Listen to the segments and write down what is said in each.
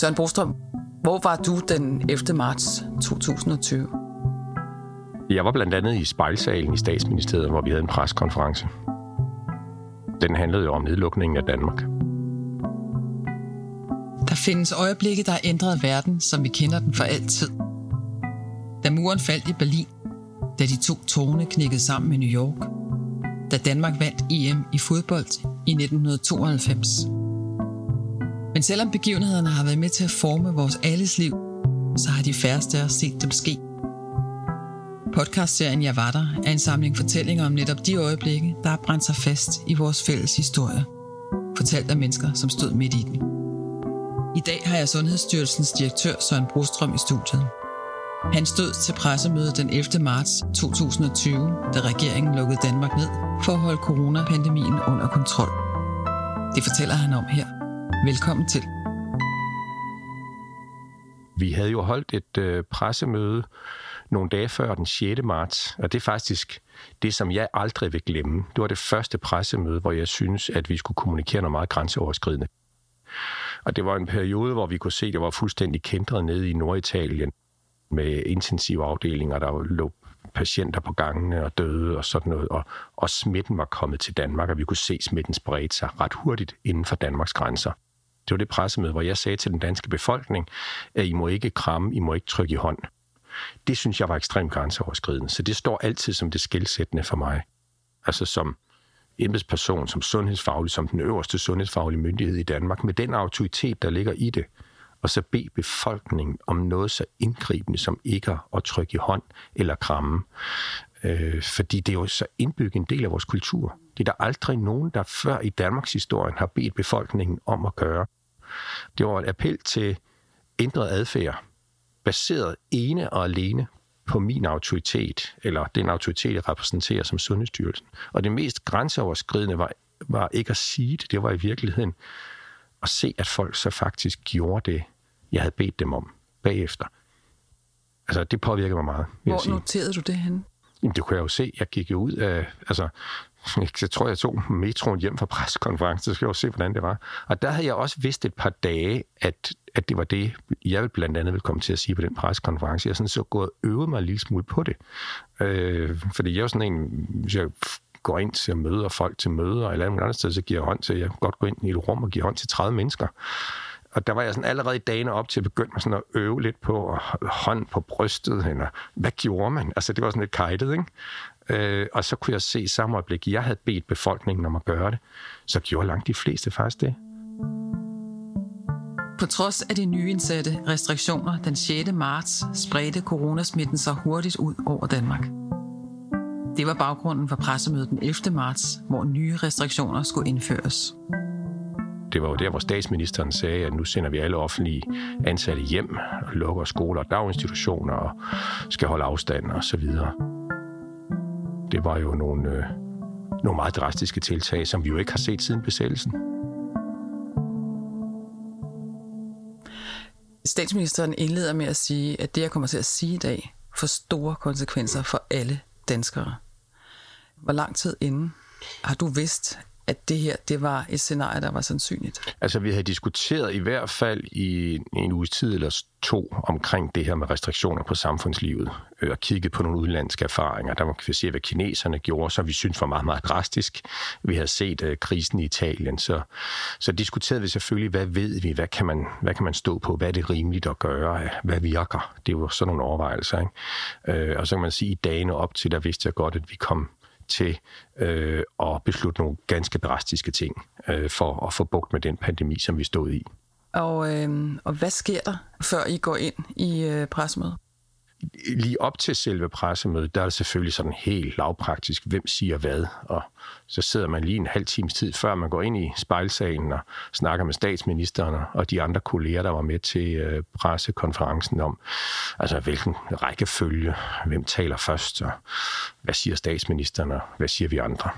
Søren Brostrøm, hvor var du den 11. marts 2020? Jeg var blandt andet i spejlsalen i statsministeriet, hvor vi havde en preskonference. Den handlede jo om nedlukningen af Danmark. Der findes øjeblikke, der har ændret verden, som vi kender den for altid. Da muren faldt i Berlin, da de to tårne knækkede sammen i New York, da Danmark vandt EM i fodbold i 1992. Men selvom begivenhederne har været med til at forme vores alles liv, så har de færreste af os set dem ske. Podcastserien Jeg var der er en samling fortællinger om netop de øjeblikke, der har brændt sig fast i vores fælles historie. Fortalt af mennesker, som stod midt i den. I dag har jeg Sundhedsstyrelsens direktør Søren Brostrøm i studiet. Han stod til pressemødet den 11. marts 2020, da regeringen lukkede Danmark ned for at holde coronapandemien under kontrol. Det fortæller han om her. Velkommen til. Vi havde jo holdt et øh, pressemøde nogle dage før den 6. marts, og det er faktisk det, som jeg aldrig vil glemme. Det var det første pressemøde, hvor jeg synes, at vi skulle kommunikere noget meget grænseoverskridende. Og det var en periode, hvor vi kunne se, at det var fuldstændig kendret nede i Norditalien med intensive afdelinger, der lå patienter på gangene og døde og sådan noget, og, og smitten var kommet til Danmark, og vi kunne se smitten spredte sig ret hurtigt inden for Danmarks grænser. Det var det pressemøde, hvor jeg sagde til den danske befolkning, at I må ikke kramme, I må ikke trykke i hånd. Det synes jeg var ekstremt grænseoverskridende, så det står altid som det skældsættende for mig. Altså som embedsperson, som sundhedsfaglig, som den øverste sundhedsfaglige myndighed i Danmark, med den autoritet, der ligger i det, og så bede befolkningen om noget så indgribende som ikke at trykke i hånd eller kramme. Øh, fordi det er jo så indbygget en del af vores kultur. Det er der aldrig nogen, der før i Danmarks historie har bedt befolkningen om at gøre. Det var et appel til ændret adfærd, baseret ene og alene på min autoritet, eller den autoritet, jeg repræsenterer som Sundhedsstyrelsen. Og det mest grænseoverskridende var, var ikke at sige det, det var i virkeligheden at se, at folk så faktisk gjorde det, jeg havde bedt dem om bagefter. Altså, det påvirker mig meget. Hvor noterede du det hen? Jamen, det kunne jeg jo se. Jeg gik jo ud af... Altså, jeg tror, jeg tog metroen hjem fra pressekonferencen, så skal jeg jo se, hvordan det var. Og der havde jeg også vidst et par dage, at, at det var det, jeg blandt andet vil komme til at sige på den pressekonference. Jeg sådan så gået og øvet mig en lille smule på det. Øh, fordi jeg er jo sådan en, hvis jeg går ind til at møde folk til møder, eller andet sted, så giver jeg hånd til, jeg kan godt gå ind i et rum og give hånd til 30 mennesker. Og der var jeg sådan allerede i dagene op til at begynde med sådan at øve lidt på at hånd på brystet, eller hvad gjorde man? Altså det var sådan lidt kajtet, ikke? Øh, og så kunne jeg se i samme øjeblik, jeg havde bedt befolkningen om at gøre det, så gjorde langt de fleste faktisk det. På trods af de nyindsatte restriktioner den 6. marts spredte coronasmitten sig hurtigt ud over Danmark. Det var baggrunden for pressemødet den 11. marts, hvor nye restriktioner skulle indføres. Det var jo der, hvor statsministeren sagde, at nu sender vi alle offentlige ansatte hjem, og lukker skoler og daginstitutioner og skal holde afstand og så videre. Det var jo nogle, øh, nogle meget drastiske tiltag, som vi jo ikke har set siden besættelsen. Statsministeren indleder med at sige, at det, jeg kommer til at sige i dag, får store konsekvenser for alle danskere. Hvor lang tid inden har du vidst, at det her det var et scenarie, der var sandsynligt? Altså, vi havde diskuteret i hvert fald i en uges tid eller to omkring det her med restriktioner på samfundslivet, øh, og kigget på nogle udlandske erfaringer. Der var vi se, hvad kineserne gjorde, så vi synes var meget, meget drastisk. Vi havde set uh, krisen i Italien, så, så diskuterede vi selvfølgelig, hvad ved vi, hvad kan, man, hvad kan man stå på, hvad er det rimeligt at gøre, hvad virker. Det var sådan nogle overvejelser. Ikke? Uh, og så kan man sige, at i dagene op til, der vidste jeg godt, at vi kom til øh, at beslutte nogle ganske drastiske ting øh, for at få bugt med den pandemi, som vi stod i. Og, øh, og hvad sker der, før I går ind i øh, pressemødet? Lige op til selve pressemødet, der er det selvfølgelig sådan helt lavpraktisk, hvem siger hvad, og så sidder man lige en halv times tid, før man går ind i spejlsalen og snakker med statsministeren og de andre kolleger, der var med til øh, pressekonferencen om, altså hvilken rækkefølge, hvem taler først, og hvad siger statsministeren, og hvad siger vi andre.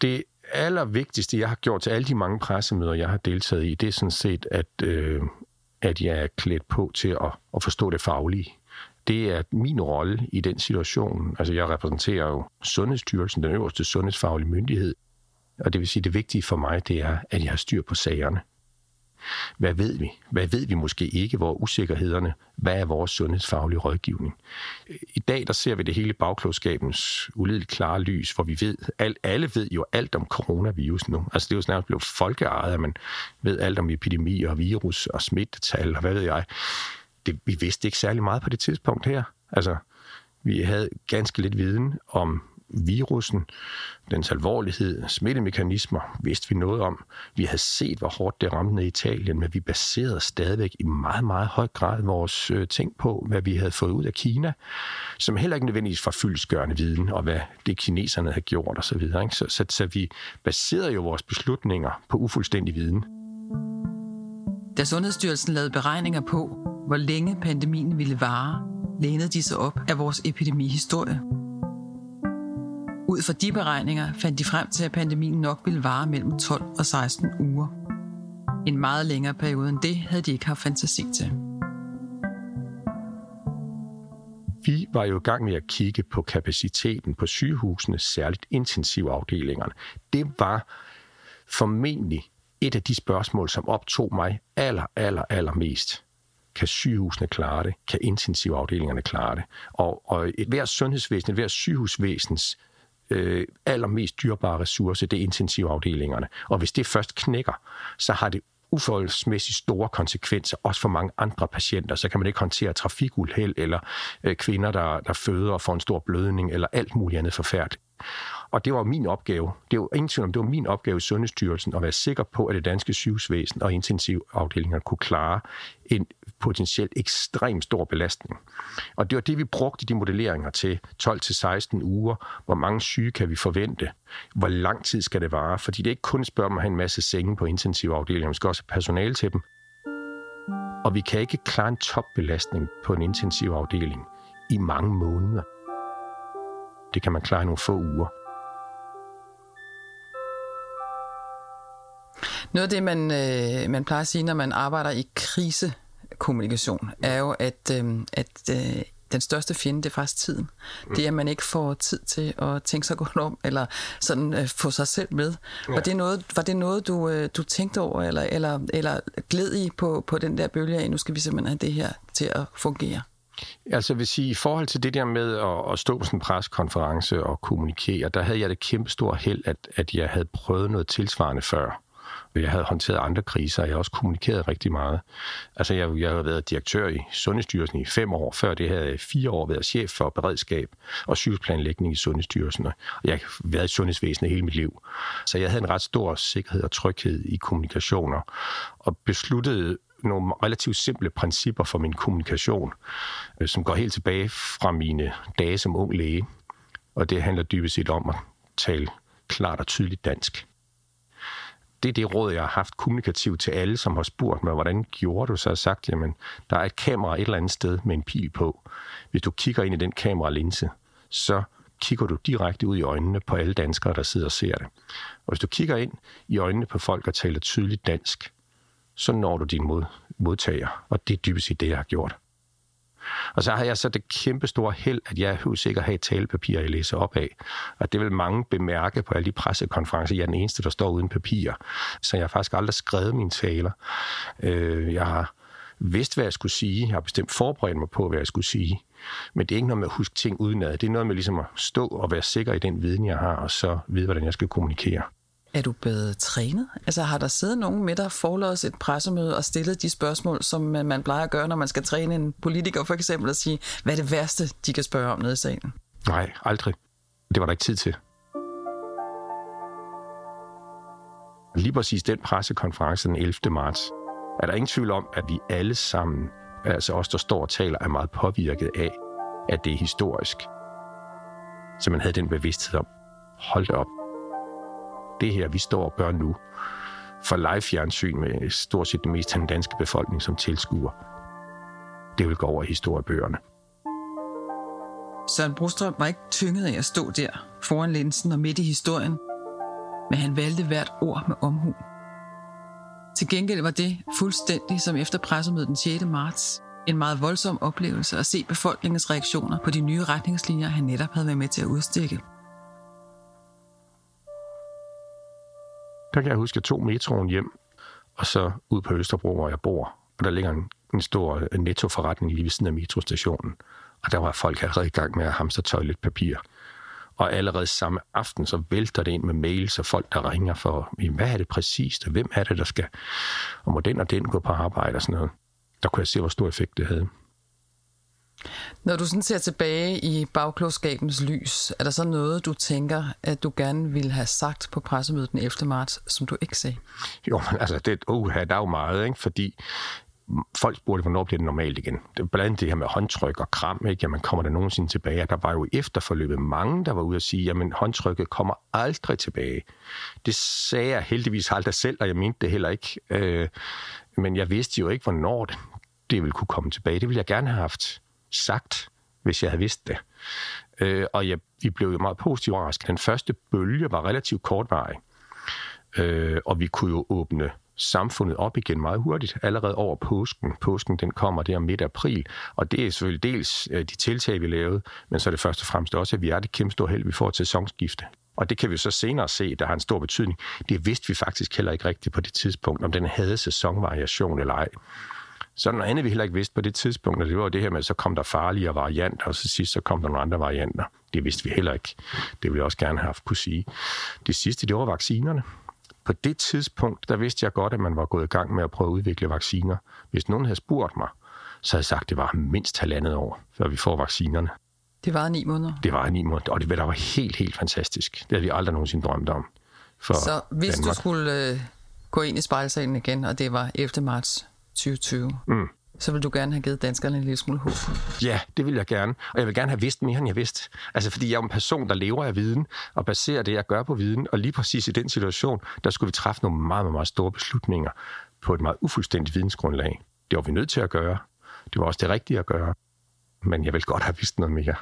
Det allervigtigste, jeg har gjort til alle de mange pressemøder, jeg har deltaget i, det er sådan set, at øh, at jeg er klædt på til at, at forstå det faglige. Det er min rolle i den situation. Altså, jeg repræsenterer jo Sundhedsstyrelsen, den øverste sundhedsfaglige myndighed. Og det vil sige, at det vigtige for mig, det er, at jeg har styr på sagerne. Hvad ved vi? Hvad ved vi måske ikke? Hvor er usikkerhederne? Hvad er vores sundhedsfaglige rådgivning? I dag der ser vi det hele bagklodskabens ulideligt klare lys, hvor vi ved, alt, alle ved jo alt om coronavirus nu. Altså det er jo snart blevet folkeejet, at man ved alt om epidemi og virus og smittetal og hvad ved jeg. Det, vi vidste ikke særlig meget på det tidspunkt her. Altså, vi havde ganske lidt viden om virussen, dens alvorlighed, smittemekanismer, vidste vi noget om. Vi havde set, hvor hårdt det ramte i Italien, men vi baserede stadigvæk i meget, meget høj grad vores øh, ting på, hvad vi havde fået ud af Kina, som heller ikke nødvendigvis var fyldsgørende viden, og hvad det kineserne havde gjort osv. Så, så, så, så vi baserede jo vores beslutninger på ufuldstændig viden. Da Sundhedsstyrelsen lavede beregninger på, hvor længe pandemien ville vare, lænede de sig op af vores epidemihistorie. Ud fra de beregninger fandt de frem til, at pandemien nok ville vare mellem 12 og 16 uger. En meget længere periode end det havde de ikke haft fantasi til. Vi var jo i gang med at kigge på kapaciteten på sygehusene, særligt intensivafdelingerne. Det var formentlig et af de spørgsmål, som optog mig aller, aller, aller mest. Kan sygehusene klare det? Kan intensivafdelingerne klare det? Og, og et hver sundhedsvæsen, et hver sygehusvæsens øh, allermest dyrbare ressource, det er intensivafdelingerne. Og hvis det først knækker, så har det uforholdsmæssigt store konsekvenser, også for mange andre patienter. Så kan man ikke håndtere trafikuheld, eller øh, kvinder, der, der føder og får en stor blødning, eller alt muligt andet forfærdeligt. Og det var min opgave. Det var ingen tvivl om, det var min opgave i Sundhedsstyrelsen at være sikker på, at det danske sygehusvæsen og intensivafdelinger kunne klare en potentielt ekstremt stor belastning. Og det var det, vi brugte de modelleringer til 12-16 uger. Hvor mange syge kan vi forvente? Hvor lang tid skal det vare? Fordi det er ikke kun et spørgsmål om at have en masse senge på intensivafdelingen. Vi skal også have personale til dem. Og vi kan ikke klare en topbelastning på en intensivafdeling i mange måneder. Det kan man klare i nogle få uger. Noget af det, man, øh, man plejer at sige, når man arbejder i krise krisekommunikation, er jo, at, øh, at øh, den største fjende, det er faktisk tiden. Mm. Det er, at man ikke får tid til at tænke sig godt om, eller sådan øh, få sig selv med. Ja. Var det noget, var det noget du, øh, du tænkte over, eller, eller, eller gled i på, på den der bølge af, nu skal vi simpelthen have det her til at fungere? Altså vil sige, i forhold til det der med at, at stå på sådan en preskonference og kommunikere, der havde jeg det kæmpe store held, at, at jeg havde prøvet noget tilsvarende før. Jeg havde håndteret andre kriser, og jeg har også kommunikeret rigtig meget. Altså, jeg, jeg har været direktør i Sundhedsstyrelsen i fem år. Før det havde jeg fire år været chef for beredskab og sygehusplanlægning i Sundhedsstyrelsen. Og jeg har været i sundhedsvæsenet hele mit liv. Så jeg havde en ret stor sikkerhed og tryghed i kommunikationer, og besluttede nogle relativt simple principper for min kommunikation, øh, som går helt tilbage fra mine dage som ung læge. Og det handler dybest set om at tale klart og tydeligt dansk. Det er det råd, jeg har haft kommunikativt til alle, som har spurgt mig, hvordan gjorde du så? har sagt, jamen, der er et kamera et eller andet sted med en pil på. Hvis du kigger ind i den kameralinse, så kigger du direkte ud i øjnene på alle danskere, der sidder og ser det. Og hvis du kigger ind i øjnene på folk, der taler tydeligt dansk, så når du din mod, modtager. Og det er dybest set det, jeg har gjort. Og så har jeg så det kæmpe store held, at jeg er sikkert har et talepapir, jeg læser op af. Og det vil mange bemærke på alle de pressekonferencer. Jeg er den eneste, der står uden papir. Så jeg har faktisk aldrig skrevet mine taler. Øh, jeg har vidst, hvad jeg skulle sige. Jeg har bestemt forberedt mig på, hvad jeg skulle sige. Men det er ikke noget med at huske ting udenad. Det er noget med ligesom at stå og være sikker i den viden, jeg har, og så vide, hvordan jeg skal kommunikere. Er du blevet trænet? Altså har der siddet nogen med dig forlås et pressemøde og stillet de spørgsmål, som øh, man plejer at gøre, når man skal træne en politiker for eksempel, at sige, hvad er det værste, de kan spørge om nede i salen? Nej, aldrig. Det var der ikke tid til. Lige præcis den pressekonference den 11. marts, er der ingen tvivl om, at vi alle sammen, altså os, der står og taler, er meget påvirket af, at det er historisk. Så man havde den bevidsthed om, hold op, det her, vi står og gør nu, for live-fjernsyn med stort set det mest af den danske befolkning som tilskuer, det vil gå over i historiebøgerne. Søren Brostrøm var ikke tynget af at stå der foran linsen og midt i historien, men han valgte hvert ord med omhu. Til gengæld var det fuldstændig som efter pressemødet den 6. marts en meget voldsom oplevelse at se befolkningens reaktioner på de nye retningslinjer, han netop havde været med til at udstikke. Der kan jeg huske, at jeg tog metroen hjem, og så ud på Østerbro, hvor jeg bor. Og der ligger en, en stor øh, nettoforretning lige ved siden af metrostationen. Og der var folk allerede i gang med at hamstre toiletpapir. Og allerede samme aften, så vælter det ind med mails og folk, der ringer for, hvad er det præcist, og hvem er det, der skal, og må den og den gå på arbejde og sådan noget. Der kunne jeg se, hvor stor effekt det havde. Når du sådan ser tilbage i bagklodskabens lys, er der så noget, du tænker, at du gerne ville have sagt på pressemødet den 11. marts, som du ikke sagde? Jo, men altså, det, uh, der er jo meget, ikke? fordi folk spurgte, hvornår bliver det normalt igen. Det er blandt andet det her med håndtryk og kram, ikke? Jamen, kommer der nogensinde tilbage? Der var jo efterforløbet mange, der var ude at sige, jamen, håndtrykket kommer aldrig tilbage. Det sagde jeg heldigvis aldrig selv, og jeg mente det heller ikke. Øh, men jeg vidste jo ikke, hvornår det, det ville kunne komme tilbage. Det ville jeg gerne have haft sagt, hvis jeg havde vidst det. Øh, og jeg, vi blev jo meget positivt overrasket. Den første bølge var relativt kortvarig, øh, og vi kunne jo åbne samfundet op igen meget hurtigt, allerede over påsken. Påsken den kommer der midt april, og det er selvfølgelig dels øh, de tiltag, vi lavede, men så er det først og fremmest også, at vi er det kæmpe store held, vi får til sæsonskifte. Og det kan vi så senere se, der har en stor betydning. Det vidste vi faktisk heller ikke rigtigt på det tidspunkt, om den havde sæsonvariation eller ej. Så noget andet, vi heller ikke vidste på det tidspunkt, og det var det her med, at så kom der farligere varianter, og så sidst så kom der nogle andre varianter. Det vidste vi heller ikke. Det ville jeg også gerne have haft kunne sige. Det sidste, det var vaccinerne. På det tidspunkt, der vidste jeg godt, at man var gået i gang med at prøve at udvikle vacciner. Hvis nogen havde spurgt mig, så havde jeg sagt, at det var mindst halvandet år, før vi får vaccinerne. Det var ni måneder? Det var ni måneder, og det var helt, helt fantastisk. Det havde vi aldrig nogensinde drømt om. For så hvis Danmark. du skulle øh, gå ind i spejlsalen igen, og det var efter marts 2020, mm. så vil du gerne have givet danskerne en lille smule håb. Ja, det vil jeg gerne. Og jeg vil gerne have vidst mere, end jeg vidste. Altså, fordi jeg er en person, der lever af viden, og baserer det, jeg gør på viden. Og lige præcis i den situation, der skulle vi træffe nogle meget, meget, meget store beslutninger på et meget ufuldstændigt vidensgrundlag. Det var vi nødt til at gøre. Det var også det rigtige at gøre. Men jeg vil godt have vidst noget mere.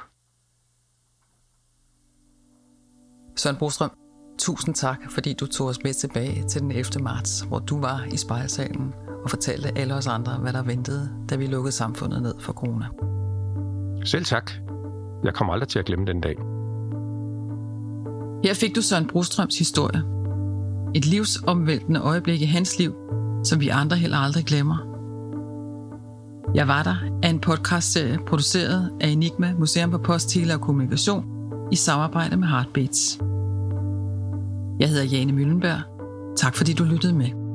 Søren Brostrøm, tusind tak, fordi du tog os med tilbage til den 11. marts, hvor du var i spejlsalen og fortalte alle os andre, hvad der ventede, da vi lukkede samfundet ned for corona. Selv tak. Jeg kommer aldrig til at glemme den dag. Her fik du Søren Brostrøms historie. Et livsomvæltende øjeblik i hans liv, som vi andre heller aldrig glemmer. Jeg var der af en podcastserie produceret af Enigma Museum for Post, Tele og Kommunikation i samarbejde med Heartbeats. Jeg hedder Jane Møllenberg. Tak fordi du lyttede med.